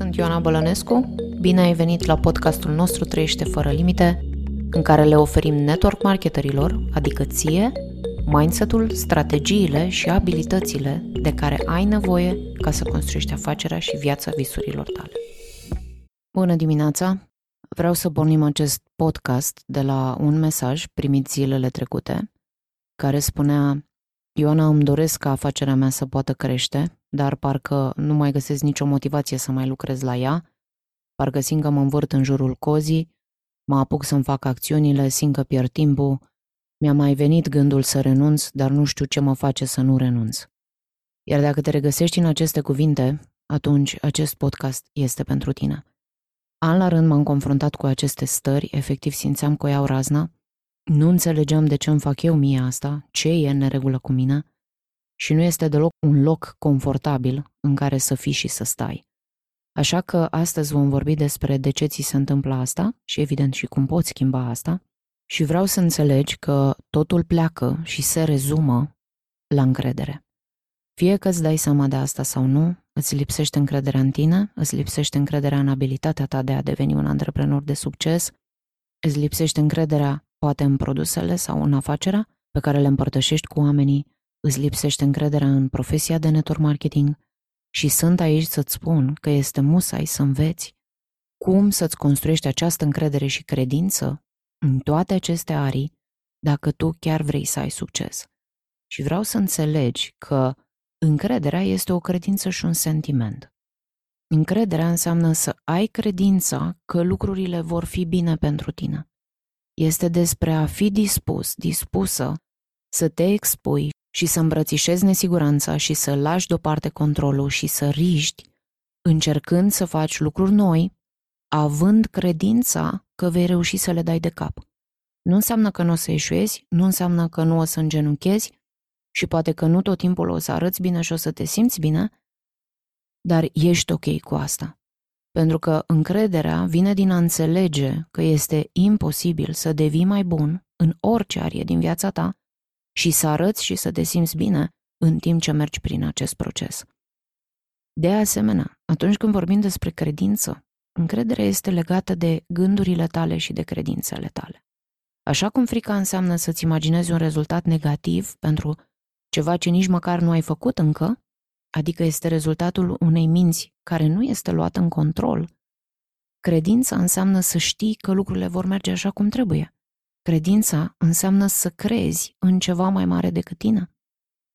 sunt Ioana Bălănescu. Bine ai venit la podcastul nostru Trăiește fără limite, în care le oferim network marketerilor, adică ție, mindset-ul, strategiile și abilitățile de care ai nevoie ca să construiești afacerea și viața visurilor tale. Bună dimineața! Vreau să pornim acest podcast de la un mesaj primit zilele trecute, care spunea Ioana, îmi doresc ca afacerea mea să poată crește, dar parcă nu mai găsesc nicio motivație să mai lucrez la ea, parcă simt că mă învârt în jurul cozii, mă apuc să-mi fac acțiunile, simt că pierd timpul, mi-a mai venit gândul să renunț, dar nu știu ce mă face să nu renunț. Iar dacă te regăsești în aceste cuvinte, atunci acest podcast este pentru tine. An la rând m-am confruntat cu aceste stări, efectiv simțeam că o iau razna, nu înțelegeam de ce îmi fac eu mie asta, ce e în neregulă cu mine și nu este deloc un loc confortabil în care să fii și să stai. Așa că astăzi vom vorbi despre de ce ți se întâmplă asta și evident și cum poți schimba asta și vreau să înțelegi că totul pleacă și se rezumă la încredere. Fie că îți dai seama de asta sau nu, îți lipsește încrederea în tine, îți lipsește încrederea în abilitatea ta de a deveni un antreprenor de succes, îți lipsește încrederea poate în produsele sau în afacerea pe care le împărtășești cu oamenii, îți lipsește încrederea în profesia de network marketing și sunt aici să-ți spun că este musai să înveți cum să-ți construiești această încredere și credință în toate aceste arii dacă tu chiar vrei să ai succes. Și vreau să înțelegi că încrederea este o credință și un sentiment. Încrederea înseamnă să ai credința că lucrurile vor fi bine pentru tine. Este despre a fi dispus, dispusă să te expui și să îmbrățișezi nesiguranța și să lași deoparte controlul și să riști, încercând să faci lucruri noi, având credința că vei reuși să le dai de cap. Nu înseamnă că nu o să eșuezi, nu înseamnă că nu o să îngenunchezi și poate că nu tot timpul o să arăți bine și o să te simți bine, dar ești ok cu asta. Pentru că încrederea vine din a înțelege că este imposibil să devii mai bun în orice arie din viața ta și să arăți și să te simți bine în timp ce mergi prin acest proces. De asemenea, atunci când vorbim despre credință, încrederea este legată de gândurile tale și de credințele tale. Așa cum frica înseamnă să-ți imaginezi un rezultat negativ pentru ceva ce nici măcar nu ai făcut încă, adică este rezultatul unei minți care nu este luată în control, credința înseamnă să știi că lucrurile vor merge așa cum trebuie. Credința înseamnă să crezi în ceva mai mare decât tine.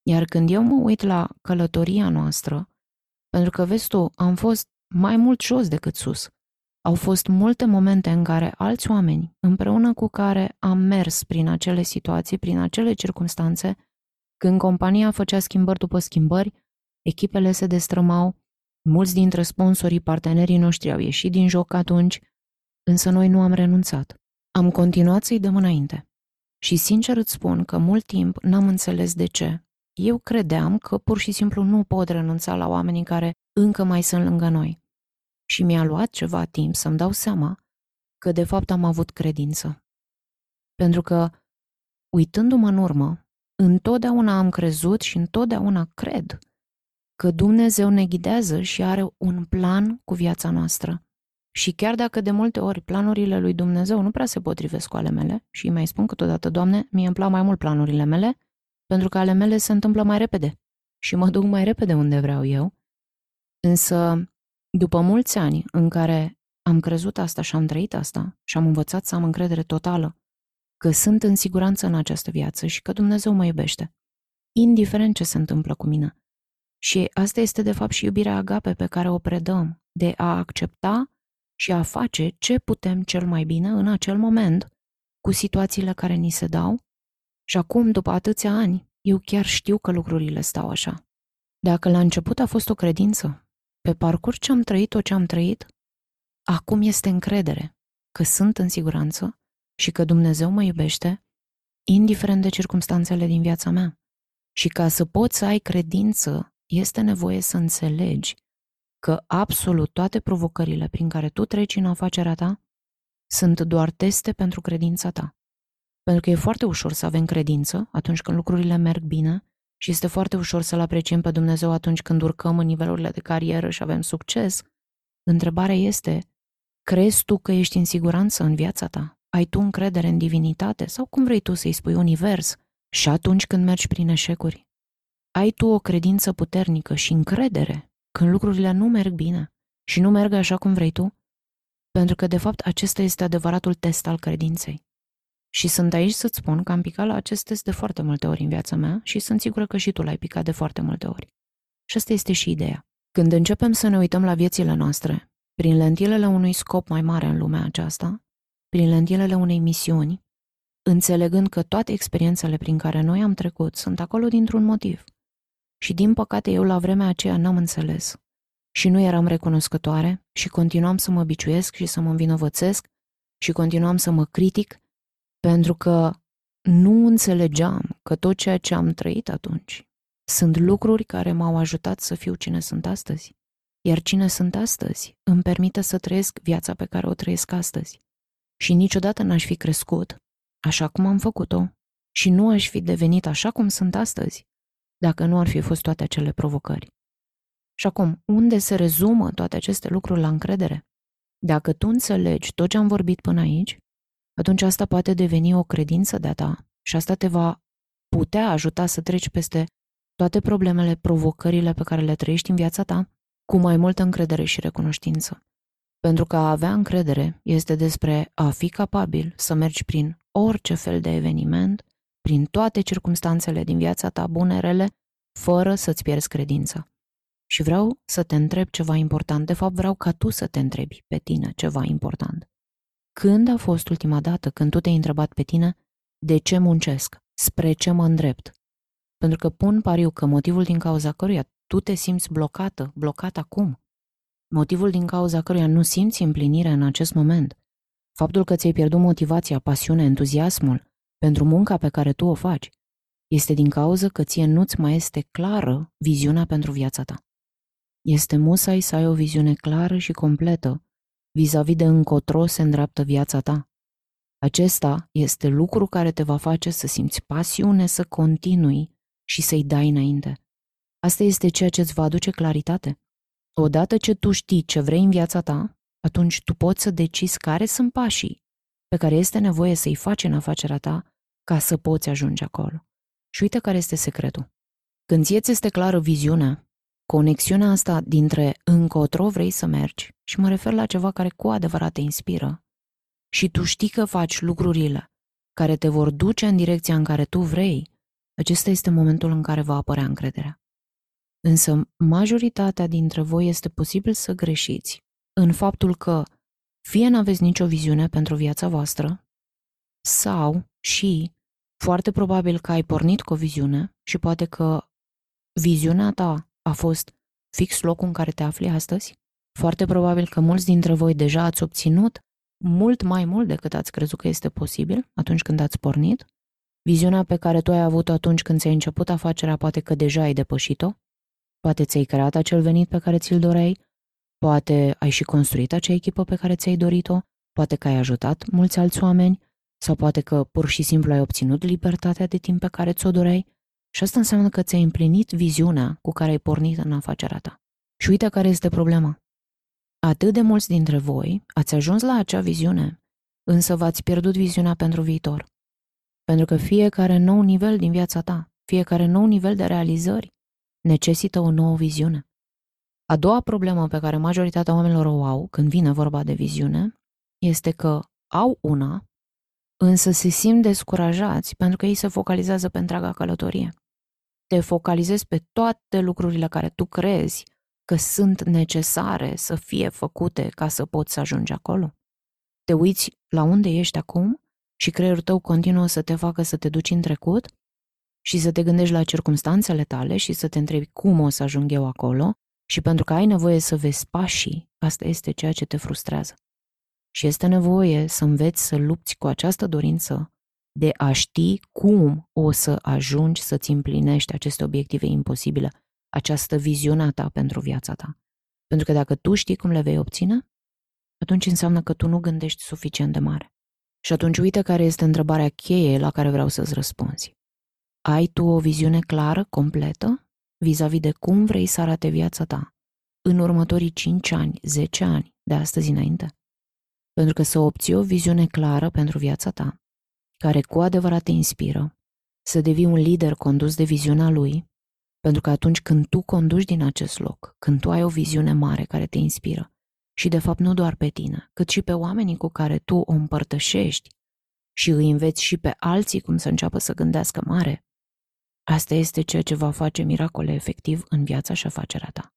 Iar când eu mă uit la călătoria noastră, pentru că vezi tu, am fost mai mult jos decât sus. Au fost multe momente în care alți oameni, împreună cu care am mers prin acele situații, prin acele circunstanțe, când compania făcea schimbări după schimbări, echipele se destrămau, mulți dintre sponsorii, partenerii noștri au ieșit din joc atunci, însă noi nu am renunțat. Am continuat să-i dăm înainte. Și sincer îți spun că mult timp n-am înțeles de ce. Eu credeam că pur și simplu nu pot renunța la oamenii care încă mai sunt lângă noi. Și mi-a luat ceva timp să-mi dau seama că de fapt am avut credință. Pentru că, uitându-mă în urmă, întotdeauna am crezut și întotdeauna cred că Dumnezeu ne ghidează și are un plan cu viața noastră. Și chiar dacă de multe ori planurile lui Dumnezeu nu prea se potrivesc cu ale mele, și mai spun câteodată, Doamne, mie îmi plac mai mult planurile mele, pentru că ale mele se întâmplă mai repede și mă duc mai repede unde vreau eu. Însă, după mulți ani în care am crezut asta și am trăit asta și am învățat să am încredere totală că sunt în siguranță în această viață și că Dumnezeu mă iubește, indiferent ce se întâmplă cu mine. Și asta este de fapt și iubirea agape pe care o predăm, de a accepta și a face ce putem cel mai bine în acel moment cu situațiile care ni se dau. Și acum, după atâția ani, eu chiar știu că lucrurile stau așa. Dacă la început a fost o credință, pe parcurs ce am trăit tot ce am trăit, acum este încredere că sunt în siguranță și că Dumnezeu mă iubește, indiferent de circumstanțele din viața mea. Și ca să poți să ai credință, este nevoie să înțelegi că absolut toate provocările prin care tu treci în afacerea ta sunt doar teste pentru credința ta. Pentru că e foarte ușor să avem credință atunci când lucrurile merg bine și este foarte ușor să-L apreciem pe Dumnezeu atunci când urcăm în nivelurile de carieră și avem succes, întrebarea este, crezi tu că ești în siguranță în viața ta? Ai tu încredere în divinitate sau cum vrei tu să-i spui univers? Și atunci când mergi prin eșecuri, ai tu o credință puternică și încredere când lucrurile nu merg bine și nu merg așa cum vrei tu? Pentru că, de fapt, acesta este adevăratul test al credinței. Și sunt aici să-ți spun că am picat la acest test de foarte multe ori în viața mea și sunt sigură că și tu l-ai picat de foarte multe ori. Și asta este și ideea. Când începem să ne uităm la viețile noastre, prin lentilele unui scop mai mare în lumea aceasta, prin lentilele unei misiuni, înțelegând că toate experiențele prin care noi am trecut sunt acolo dintr-un motiv. Și din păcate eu la vremea aceea n-am înțeles. Și nu eram recunoscătoare și continuam să mă biciuiesc și să mă învinovățesc și continuam să mă critic pentru că nu înțelegeam că tot ceea ce am trăit atunci sunt lucruri care m-au ajutat să fiu cine sunt astăzi. Iar cine sunt astăzi îmi permite să trăiesc viața pe care o trăiesc astăzi. Și niciodată n-aș fi crescut așa cum am făcut-o și nu aș fi devenit așa cum sunt astăzi dacă nu ar fi fost toate acele provocări. Și acum, unde se rezumă toate aceste lucruri la încredere? Dacă tu înțelegi tot ce am vorbit până aici, atunci asta poate deveni o credință de-a ta și asta te va putea ajuta să treci peste toate problemele, provocările pe care le trăiești în viața ta cu mai multă încredere și recunoștință. Pentru că a avea încredere este despre a fi capabil să mergi prin orice fel de eveniment, prin toate circumstanțele din viața ta bune, rele, fără să-ți pierzi credința. Și vreau să te întreb ceva important. De fapt, vreau ca tu să te întrebi pe tine ceva important. Când a fost ultima dată când tu te-ai întrebat pe tine de ce muncesc, spre ce mă îndrept? Pentru că pun pariu că motivul din cauza căruia tu te simți blocată, blocat acum, motivul din cauza căruia nu simți împlinire în acest moment, faptul că ți-ai pierdut motivația, pasiunea, entuziasmul pentru munca pe care tu o faci, este din cauza că ție nu-ți mai este clară viziunea pentru viața ta. Este musai să ai o viziune clară și completă vis-a-vis de încotro se îndreaptă viața ta. Acesta este lucru care te va face să simți pasiune, să continui și să-i dai înainte. Asta este ceea ce îți va aduce claritate. Odată ce tu știi ce vrei în viața ta, atunci tu poți să decizi care sunt pașii pe care este nevoie să-i faci în afacerea ta ca să poți ajunge acolo. Și uite care este secretul. Când ție ți este clară viziunea, conexiunea asta dintre încotro vrei să mergi și mă refer la ceva care cu adevărat te inspiră și tu știi că faci lucrurile care te vor duce în direcția în care tu vrei, acesta este momentul în care va apărea încrederea. Însă majoritatea dintre voi este posibil să greșiți în faptul că fie nu aveți nicio viziune pentru viața voastră, sau și foarte probabil că ai pornit cu o viziune și poate că viziunea ta a fost fix locul în care te afli astăzi. Foarte probabil că mulți dintre voi deja ați obținut mult mai mult decât ați crezut că este posibil atunci când ați pornit. Viziunea pe care tu ai avut-o atunci când ți-ai început afacerea poate că deja ai depășit-o. Poate ți-ai creat acel venit pe care ți-l doreai. Poate ai și construit acea echipă pe care ți-ai dorit-o. Poate că ai ajutat mulți alți oameni. Sau poate că pur și simplu ai obținut libertatea de timp pe care ți-o doreai. Și asta înseamnă că ți-ai împlinit viziunea cu care ai pornit în afacerea ta. Și uite care este problema. Atât de mulți dintre voi ați ajuns la acea viziune, însă v-ați pierdut viziunea pentru viitor. Pentru că fiecare nou nivel din viața ta, fiecare nou nivel de realizări, necesită o nouă viziune. A doua problemă pe care majoritatea oamenilor o au când vine vorba de viziune este că au una, însă se simt descurajați pentru că ei se focalizează pe întreaga călătorie. Te focalizezi pe toate lucrurile care tu crezi că sunt necesare să fie făcute ca să poți să ajungi acolo. Te uiți la unde ești acum și creierul tău continuă să te facă să te duci în trecut și să te gândești la circumstanțele tale și să te întrebi cum o să ajung eu acolo și pentru că ai nevoie să vezi pașii, asta este ceea ce te frustrează. Și este nevoie să înveți să lupți cu această dorință de a ști cum o să ajungi să-ți împlinești aceste obiective imposibile, această viziune a ta pentru viața ta. Pentru că dacă tu știi cum le vei obține, atunci înseamnă că tu nu gândești suficient de mare. Și atunci uite care este întrebarea cheie la care vreau să-ți răspunzi. Ai tu o viziune clară, completă, vis-a-vis de cum vrei să arate viața ta în următorii 5 ani, 10 ani, de astăzi înainte? Pentru că să obții o viziune clară pentru viața ta, care cu adevărat te inspiră, să devii un lider condus de viziunea lui, pentru că atunci când tu conduci din acest loc, când tu ai o viziune mare care te inspiră, și de fapt nu doar pe tine, cât și pe oamenii cu care tu o împărtășești și îi înveți și pe alții cum să înceapă să gândească mare, asta este ceea ce va face miracole efectiv în viața și afacerea ta.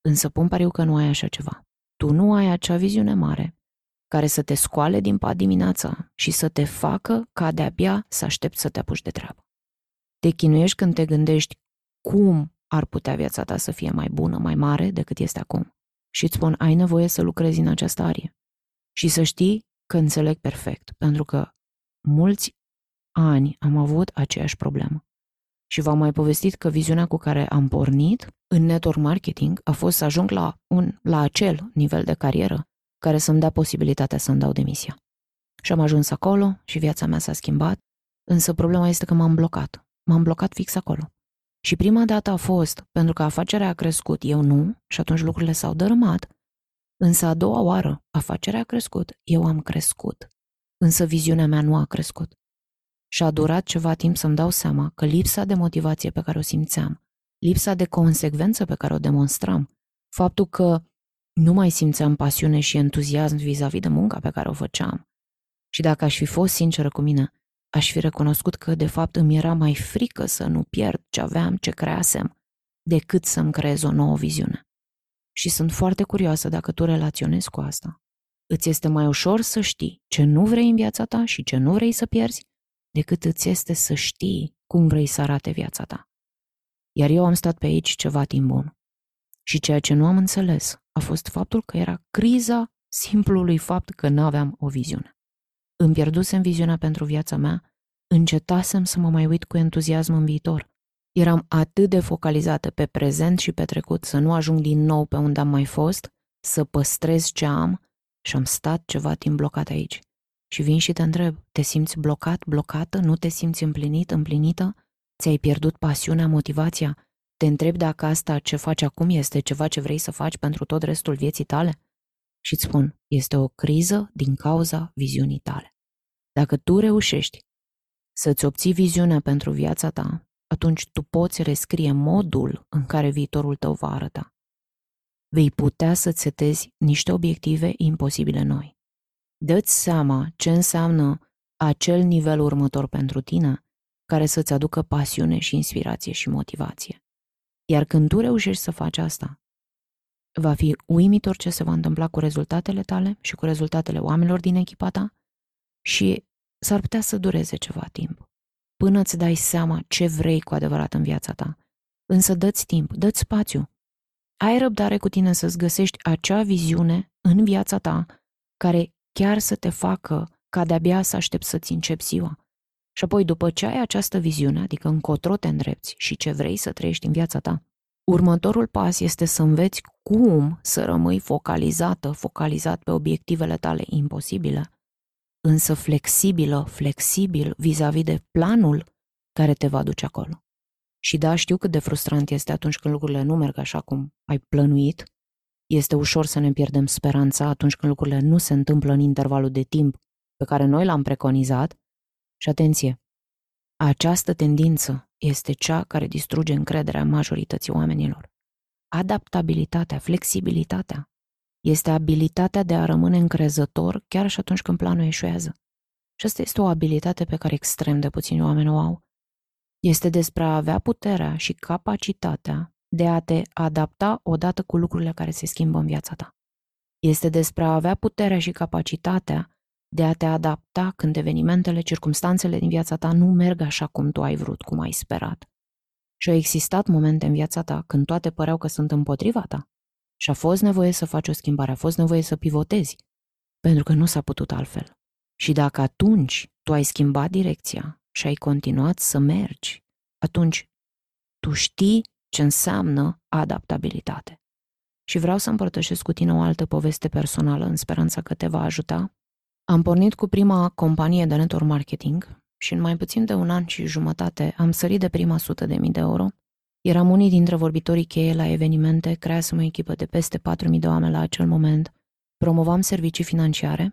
Însă pun pariu că nu ai așa ceva. Tu nu ai acea viziune mare care să te scoale din pat dimineața și să te facă ca de-abia să aștepți să te apuci de treabă. Te chinuiești când te gândești cum ar putea viața ta să fie mai bună, mai mare decât este acum. Și îți spun, ai nevoie să lucrezi în această arie. Și să știi că înțeleg perfect, pentru că mulți ani am avut aceeași problemă. Și v-am mai povestit că viziunea cu care am pornit în network marketing a fost să ajung la, un, la acel nivel de carieră care să-mi dea posibilitatea să-mi dau demisia. Și am ajuns acolo și viața mea s-a schimbat, însă problema este că m-am blocat. M-am blocat fix acolo. Și prima dată a fost pentru că afacerea a crescut, eu nu, și atunci lucrurile s-au dărâmat. Însă a doua oară, afacerea a crescut, eu am crescut. Însă viziunea mea nu a crescut. Și a durat ceva timp să-mi dau seama că lipsa de motivație pe care o simțeam, lipsa de consecvență pe care o demonstram, faptul că nu mai simțeam pasiune și entuziasm vis-a-vis de munca pe care o făceam. Și dacă aș fi fost sinceră cu mine, aș fi recunoscut că, de fapt, îmi era mai frică să nu pierd ce aveam, ce creasem, decât să-mi creez o nouă viziune. Și sunt foarte curioasă dacă tu relaționezi cu asta. Îți este mai ușor să știi ce nu vrei în viața ta și ce nu vrei să pierzi, decât îți este să știi cum vrei să arate viața ta. Iar eu am stat pe aici ceva timp bun. Și ceea ce nu am înțeles a fost faptul că era criza simplului fapt că nu aveam o viziune. Îmi pierdusem viziunea pentru viața mea, încetasem să mă mai uit cu entuziasm în viitor. Eram atât de focalizată pe prezent și pe trecut să nu ajung din nou pe unde am mai fost, să păstrez ce am și am stat ceva timp blocat aici. Și vin și te întreb, te simți blocat, blocată, nu te simți împlinit, împlinită? Ți-ai pierdut pasiunea, motivația? Te întreb dacă asta ce faci acum este ceva ce vrei să faci pentru tot restul vieții tale? Și îți spun, este o criză din cauza viziunii tale. Dacă tu reușești să-ți obții viziunea pentru viața ta, atunci tu poți rescrie modul în care viitorul tău va arăta. Vei putea să-ți setezi niște obiective imposibile noi. Dă-ți seama ce înseamnă acel nivel următor pentru tine, care să-ți aducă pasiune și inspirație și motivație. Iar când tu reușești să faci asta, va fi uimitor ce se va întâmpla cu rezultatele tale și cu rezultatele oamenilor din echipa ta și s-ar putea să dureze ceva timp, până îți dai seama ce vrei cu adevărat în viața ta. Însă dă-ți timp, dă-ți spațiu. Ai răbdare cu tine să-ți găsești acea viziune în viața ta care chiar să te facă ca de-abia să aștepți să-ți începi ziua. Și apoi, după ce ai această viziune, adică încotro te îndrepți și ce vrei să trăiești în viața ta, următorul pas este să înveți cum să rămâi focalizată, focalizat pe obiectivele tale imposibile, însă flexibilă, flexibil vis-a-vis de planul care te va duce acolo. Și da, știu cât de frustrant este atunci când lucrurile nu merg așa cum ai plănuit. Este ușor să ne pierdem speranța atunci când lucrurile nu se întâmplă în intervalul de timp pe care noi l-am preconizat și atenție, această tendință este cea care distruge încrederea majorității oamenilor. Adaptabilitatea, flexibilitatea, este abilitatea de a rămâne încrezător chiar și atunci când planul eșuează. Și asta este o abilitate pe care extrem de puțini oameni o au. Este despre a avea puterea și capacitatea de a te adapta odată cu lucrurile care se schimbă în viața ta. Este despre a avea puterea și capacitatea de a te adapta când evenimentele, circumstanțele din viața ta nu merg așa cum tu ai vrut, cum ai sperat. Și au existat momente în viața ta când toate păreau că sunt împotriva ta. Și a fost nevoie să faci o schimbare, a fost nevoie să pivotezi, pentru că nu s-a putut altfel. Și dacă atunci tu ai schimbat direcția și ai continuat să mergi, atunci tu știi ce înseamnă adaptabilitate. Și vreau să împărtășesc cu tine o altă poveste personală în speranța că te va ajuta am pornit cu prima companie de network marketing și în mai puțin de un an și jumătate am sărit de prima sută de mii de euro Eram unii dintre vorbitorii cheie la evenimente, creasem o echipă de peste 4.000 de oameni la acel moment, promovam servicii financiare,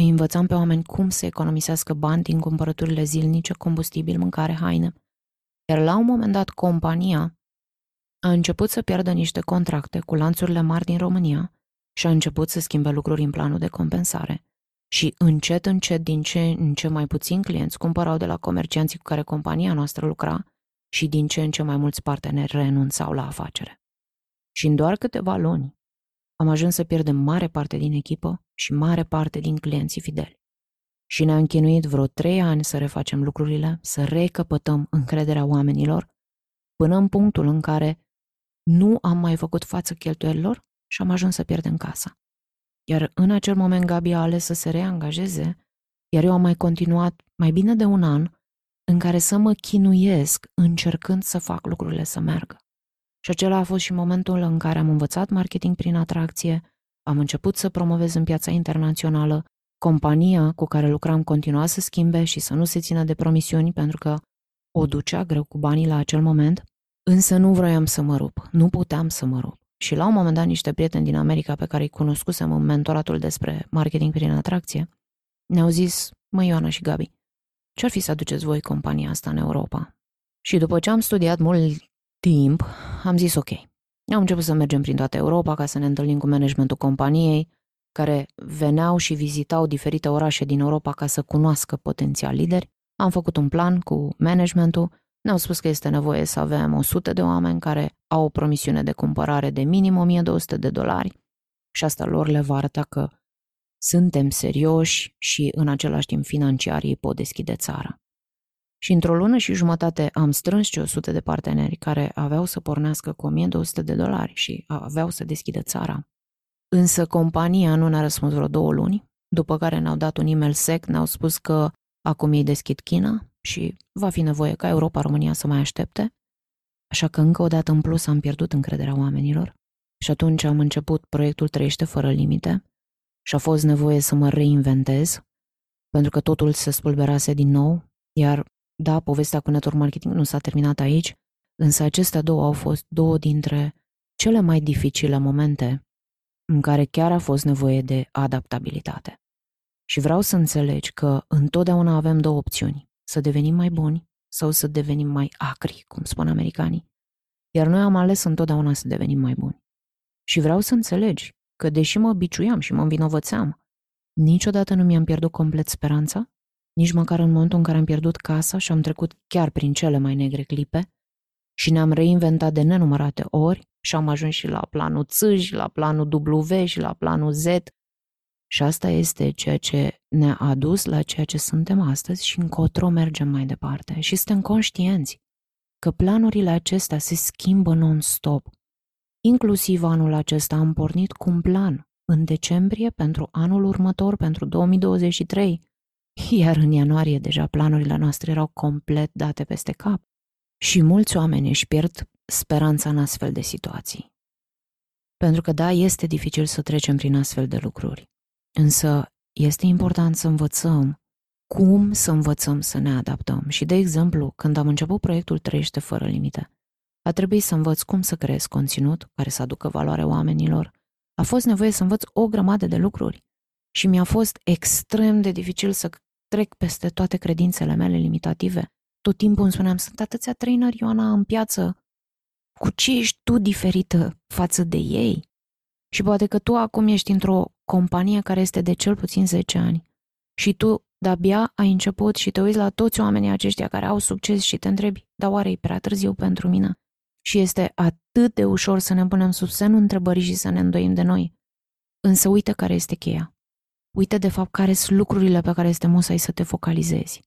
îi învățam pe oameni cum să economisească bani din cumpărăturile zilnice, combustibil, mâncare, haine. Iar la un moment dat, compania a început să pierdă niște contracte cu lanțurile mari din România și a început să schimbe lucruri în planul de compensare. Și încet, încet, din ce în ce mai puțin clienți cumpărau de la comercianții cu care compania noastră lucra și din ce în ce mai mulți parteneri renunțau la afacere. Și în doar câteva luni am ajuns să pierdem mare parte din echipă și mare parte din clienții fideli. Și ne-a închinuit vreo trei ani să refacem lucrurile, să recăpătăm încrederea oamenilor, până în punctul în care nu am mai făcut față cheltuielilor și am ajuns să pierdem casa. Iar în acel moment Gabi a ales să se reangajeze, iar eu am mai continuat mai bine de un an în care să mă chinuiesc încercând să fac lucrurile să meargă. Și acela a fost și momentul în care am învățat marketing prin atracție, am început să promovez în piața internațională, compania cu care lucram continua să schimbe și să nu se țină de promisiuni pentru că o ducea greu cu banii la acel moment, însă nu vroiam să mă rup, nu puteam să mă rup. Și la un moment dat niște prieteni din America pe care îi cunoscusem în mentoratul despre marketing prin atracție, ne-au zis, mă Ioana și Gabi, ce-ar fi să aduceți voi compania asta în Europa? Și după ce am studiat mult timp, am zis ok. Am început să mergem prin toată Europa ca să ne întâlnim cu managementul companiei, care veneau și vizitau diferite orașe din Europa ca să cunoască potențial lideri. Am făcut un plan cu managementul, ne-au spus că este nevoie să avem 100 de oameni care au o promisiune de cumpărare de minim 1200 de dolari și asta lor le va arăta că suntem serioși și în același timp financiarii pot deschide țara. Și într-o lună și jumătate am strâns ce 100 de parteneri care aveau să pornească cu 1200 de dolari și aveau să deschidă țara. Însă compania nu ne-a răspuns vreo două luni, după care ne-au dat un e-mail sec, ne-au spus că acum ei deschid China și va fi nevoie ca Europa, România să mai aștepte. Așa că încă o dată în plus am pierdut încrederea oamenilor și atunci am început proiectul Trăiește fără limite și a fost nevoie să mă reinventez pentru că totul se spulberase din nou, iar da, povestea cu network marketing nu s-a terminat aici, însă acestea două au fost două dintre cele mai dificile momente în care chiar a fost nevoie de adaptabilitate. Și vreau să înțelegi că întotdeauna avem două opțiuni, să devenim mai buni sau să devenim mai acri, cum spun americanii. Iar noi am ales întotdeauna să devenim mai buni. Și vreau să înțelegi că deși mă biciuiam și mă învinovățeam, niciodată nu mi-am pierdut complet speranța nici măcar în momentul în care am pierdut casa și am trecut chiar prin cele mai negre clipe și ne-am reinventat de nenumărate ori și am ajuns și la planul C, și la planul W și la planul Z. Și asta este ceea ce ne-a adus la ceea ce suntem astăzi și încotro mergem mai departe. Și suntem conștienți că planurile acestea se schimbă non-stop. Inclusiv anul acesta am pornit cu un plan în decembrie pentru anul următor, pentru 2023, iar în ianuarie deja planurile noastre erau complet date peste cap. Și mulți oameni își pierd speranța în astfel de situații. Pentru că da, este dificil să trecem prin astfel de lucruri. Însă este important să învățăm cum să învățăm să ne adaptăm. Și, de exemplu, când am început proiectul Trăiește fără limite, a trebuit să învăț cum să creez conținut care să aducă valoare oamenilor. A fost nevoie să învăț o grămadă de lucruri și mi-a fost extrem de dificil să trec peste toate credințele mele limitative. Tot timpul îmi spuneam, sunt atâția traineri, Ioana, în piață. Cu ce ești tu diferită față de ei? Și poate că tu acum ești într-o companie care este de cel puțin 10 ani și tu de-abia ai început și te uiți la toți oamenii aceștia care au succes și te întrebi, dar oare e prea târziu pentru mine? Și este atât de ușor să ne punem sub semnul întrebării și să ne îndoim de noi. Însă uite care este cheia. Uite de fapt care sunt lucrurile pe care este musai să te focalizezi.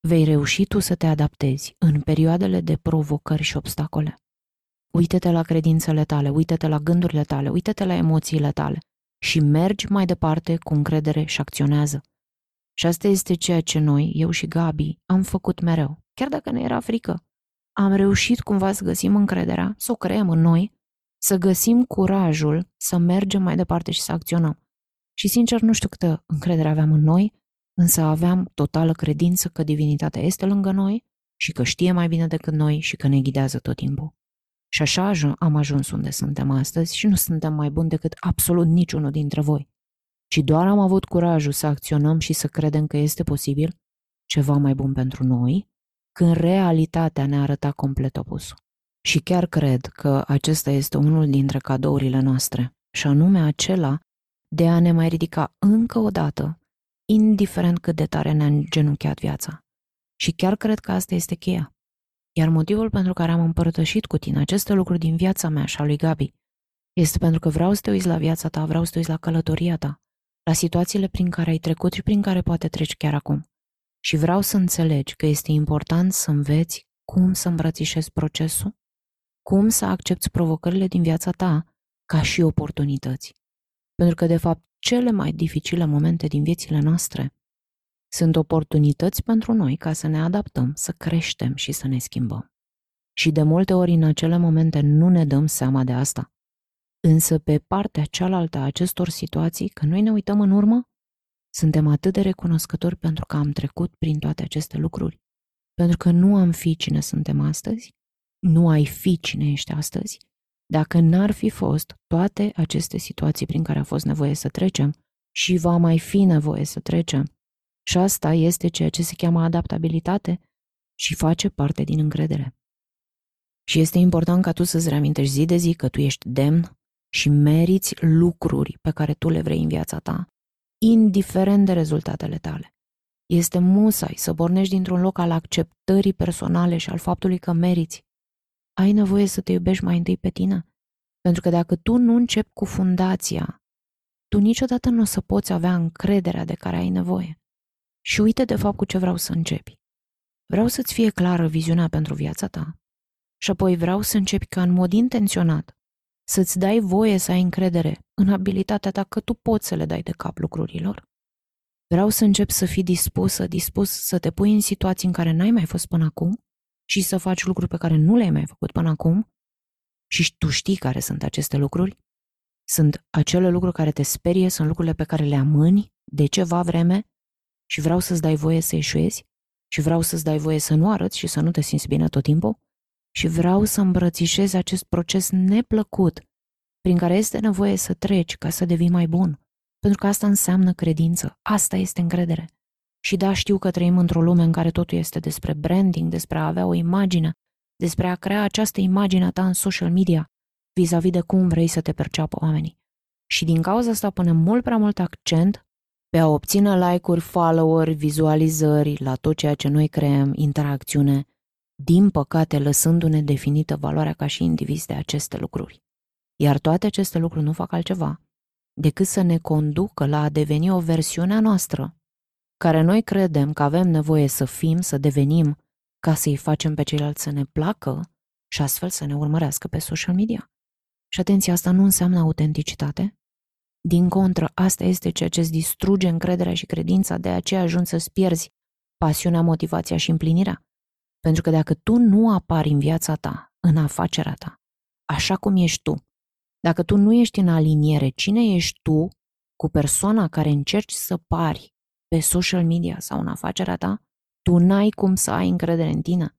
Vei reuși tu să te adaptezi în perioadele de provocări și obstacole. Uită-te la credințele tale, uită-te la gândurile tale, uită-te la emoțiile tale și mergi mai departe cu încredere și acționează. Și asta este ceea ce noi, eu și Gabi, am făcut mereu, chiar dacă ne era frică. Am reușit cumva să găsim încrederea, să o creăm în noi, să găsim curajul să mergem mai departe și să acționăm. Și sincer nu știu câtă încredere aveam în noi, însă aveam totală credință că divinitatea este lângă noi și că știe mai bine decât noi și că ne ghidează tot timpul. Și așa am ajuns unde suntem astăzi și nu suntem mai buni decât absolut niciunul dintre voi. Ci doar am avut curajul să acționăm și să credem că este posibil ceva mai bun pentru noi, când realitatea ne arăta complet opusul. Și chiar cred că acesta este unul dintre cadourile noastre, și anume acela de a ne mai ridica încă o dată, indiferent cât de tare ne-a genunchiat viața. Și chiar cred că asta este cheia. Iar motivul pentru care am împărtășit cu tine aceste lucruri din viața mea și a lui Gabi este pentru că vreau să te uiți la viața ta, vreau să te uiți la călătoria ta, la situațiile prin care ai trecut și prin care poate treci chiar acum. Și vreau să înțelegi că este important să înveți cum să îmbrățișezi procesul, cum să accepti provocările din viața ta ca și oportunități. Pentru că, de fapt, cele mai dificile momente din viețile noastre sunt oportunități pentru noi ca să ne adaptăm, să creștem și să ne schimbăm. Și de multe ori în acele momente nu ne dăm seama de asta. Însă pe partea cealaltă a acestor situații, când noi ne uităm în urmă, suntem atât de recunoscători pentru că am trecut prin toate aceste lucruri. Pentru că nu am fi cine suntem astăzi, nu ai fi cine ești astăzi, dacă n-ar fi fost toate aceste situații prin care a fost nevoie să trecem și va mai fi nevoie să trecem. Și asta este ceea ce se cheamă adaptabilitate și face parte din încredere. Și este important ca tu să-ți reamintești zi de zi că tu ești demn și meriți lucruri pe care tu le vrei în viața ta, indiferent de rezultatele tale. Este musai să pornești dintr-un loc al acceptării personale și al faptului că meriți. Ai nevoie să te iubești mai întâi pe tine. Pentru că dacă tu nu începi cu fundația, tu niciodată nu o să poți avea încrederea de care ai nevoie. Și uite de fapt cu ce vreau să începi. Vreau să-ți fie clară viziunea pentru viața ta. Și apoi vreau să începi ca în mod intenționat să-ți dai voie să ai încredere în abilitatea ta că tu poți să le dai de cap lucrurilor. Vreau să începi să fii dispusă, dispus să te pui în situații în care n-ai mai fost până acum și să faci lucruri pe care nu le-ai mai făcut până acum și tu știi care sunt aceste lucruri. Sunt acele lucruri care te sperie, sunt lucrurile pe care le amâni de ceva vreme și vreau să-ți dai voie să eșuezi și vreau să-ți dai voie să nu arăți și să nu te simți bine tot timpul și vreau să îmbrățișez acest proces neplăcut prin care este nevoie să treci ca să devii mai bun. Pentru că asta înseamnă credință, asta este încredere. Și da, știu că trăim într-o lume în care totul este despre branding, despre a avea o imagine, despre a crea această imagine a ta în social media, vis-a-vis de cum vrei să te perceapă oamenii. Și din cauza asta punem mult prea mult accent pe a obține like-uri, follow-uri, vizualizări la tot ceea ce noi creăm, interacțiune, din păcate lăsându-ne definită valoarea ca și indivizi de aceste lucruri. Iar toate aceste lucruri nu fac altceva decât să ne conducă la a deveni o versiune a noastră, care noi credem că avem nevoie să fim, să devenim, ca să-i facem pe ceilalți să ne placă și astfel să ne urmărească pe social media. Și atenție, asta nu înseamnă autenticitate. Din contră, asta este ceea ce îți distruge încrederea și credința, de aceea ajungi să-ți pierzi pasiunea, motivația și împlinirea. Pentru că dacă tu nu apari în viața ta, în afacerea ta, așa cum ești tu, dacă tu nu ești în aliniere, cine ești tu cu persoana care încerci să pari pe social media sau în afacerea ta, tu n-ai cum să ai încredere în tine.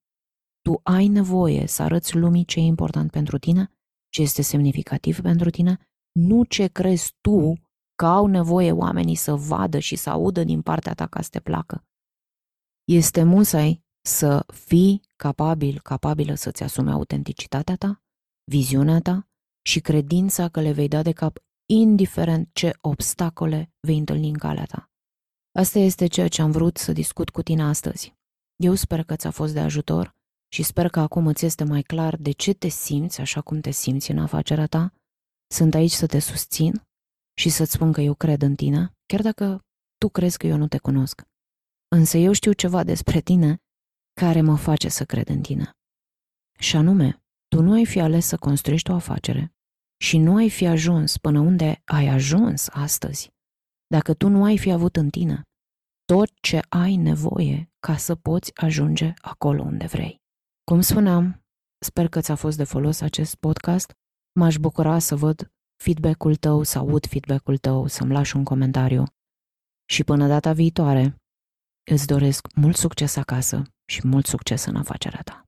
Tu ai nevoie să arăți lumii ce e important pentru tine, ce este semnificativ pentru tine, nu ce crezi tu că au nevoie oamenii să vadă și să audă din partea ta ca să te placă. Este musai să fii capabil, capabilă să-ți asume autenticitatea ta, viziunea ta și credința că le vei da de cap indiferent ce obstacole vei întâlni în calea ta. Asta este ceea ce am vrut să discut cu tine astăzi. Eu sper că ți-a fost de ajutor și sper că acum îți este mai clar de ce te simți așa cum te simți în afacerea ta. Sunt aici să te susțin și să-ți spun că eu cred în tine, chiar dacă tu crezi că eu nu te cunosc. Însă eu știu ceva despre tine care mă face să cred în tine. Și anume, tu nu ai fi ales să construiești o afacere și nu ai fi ajuns până unde ai ajuns astăzi dacă tu nu ai fi avut în tine tot ce ai nevoie ca să poți ajunge acolo unde vrei. Cum spuneam, sper că ți-a fost de folos acest podcast. M-aș bucura să văd feedback-ul tău, să aud feedback-ul tău, să-mi lași un comentariu. Și până data viitoare, îți doresc mult succes acasă și mult succes în afacerea ta!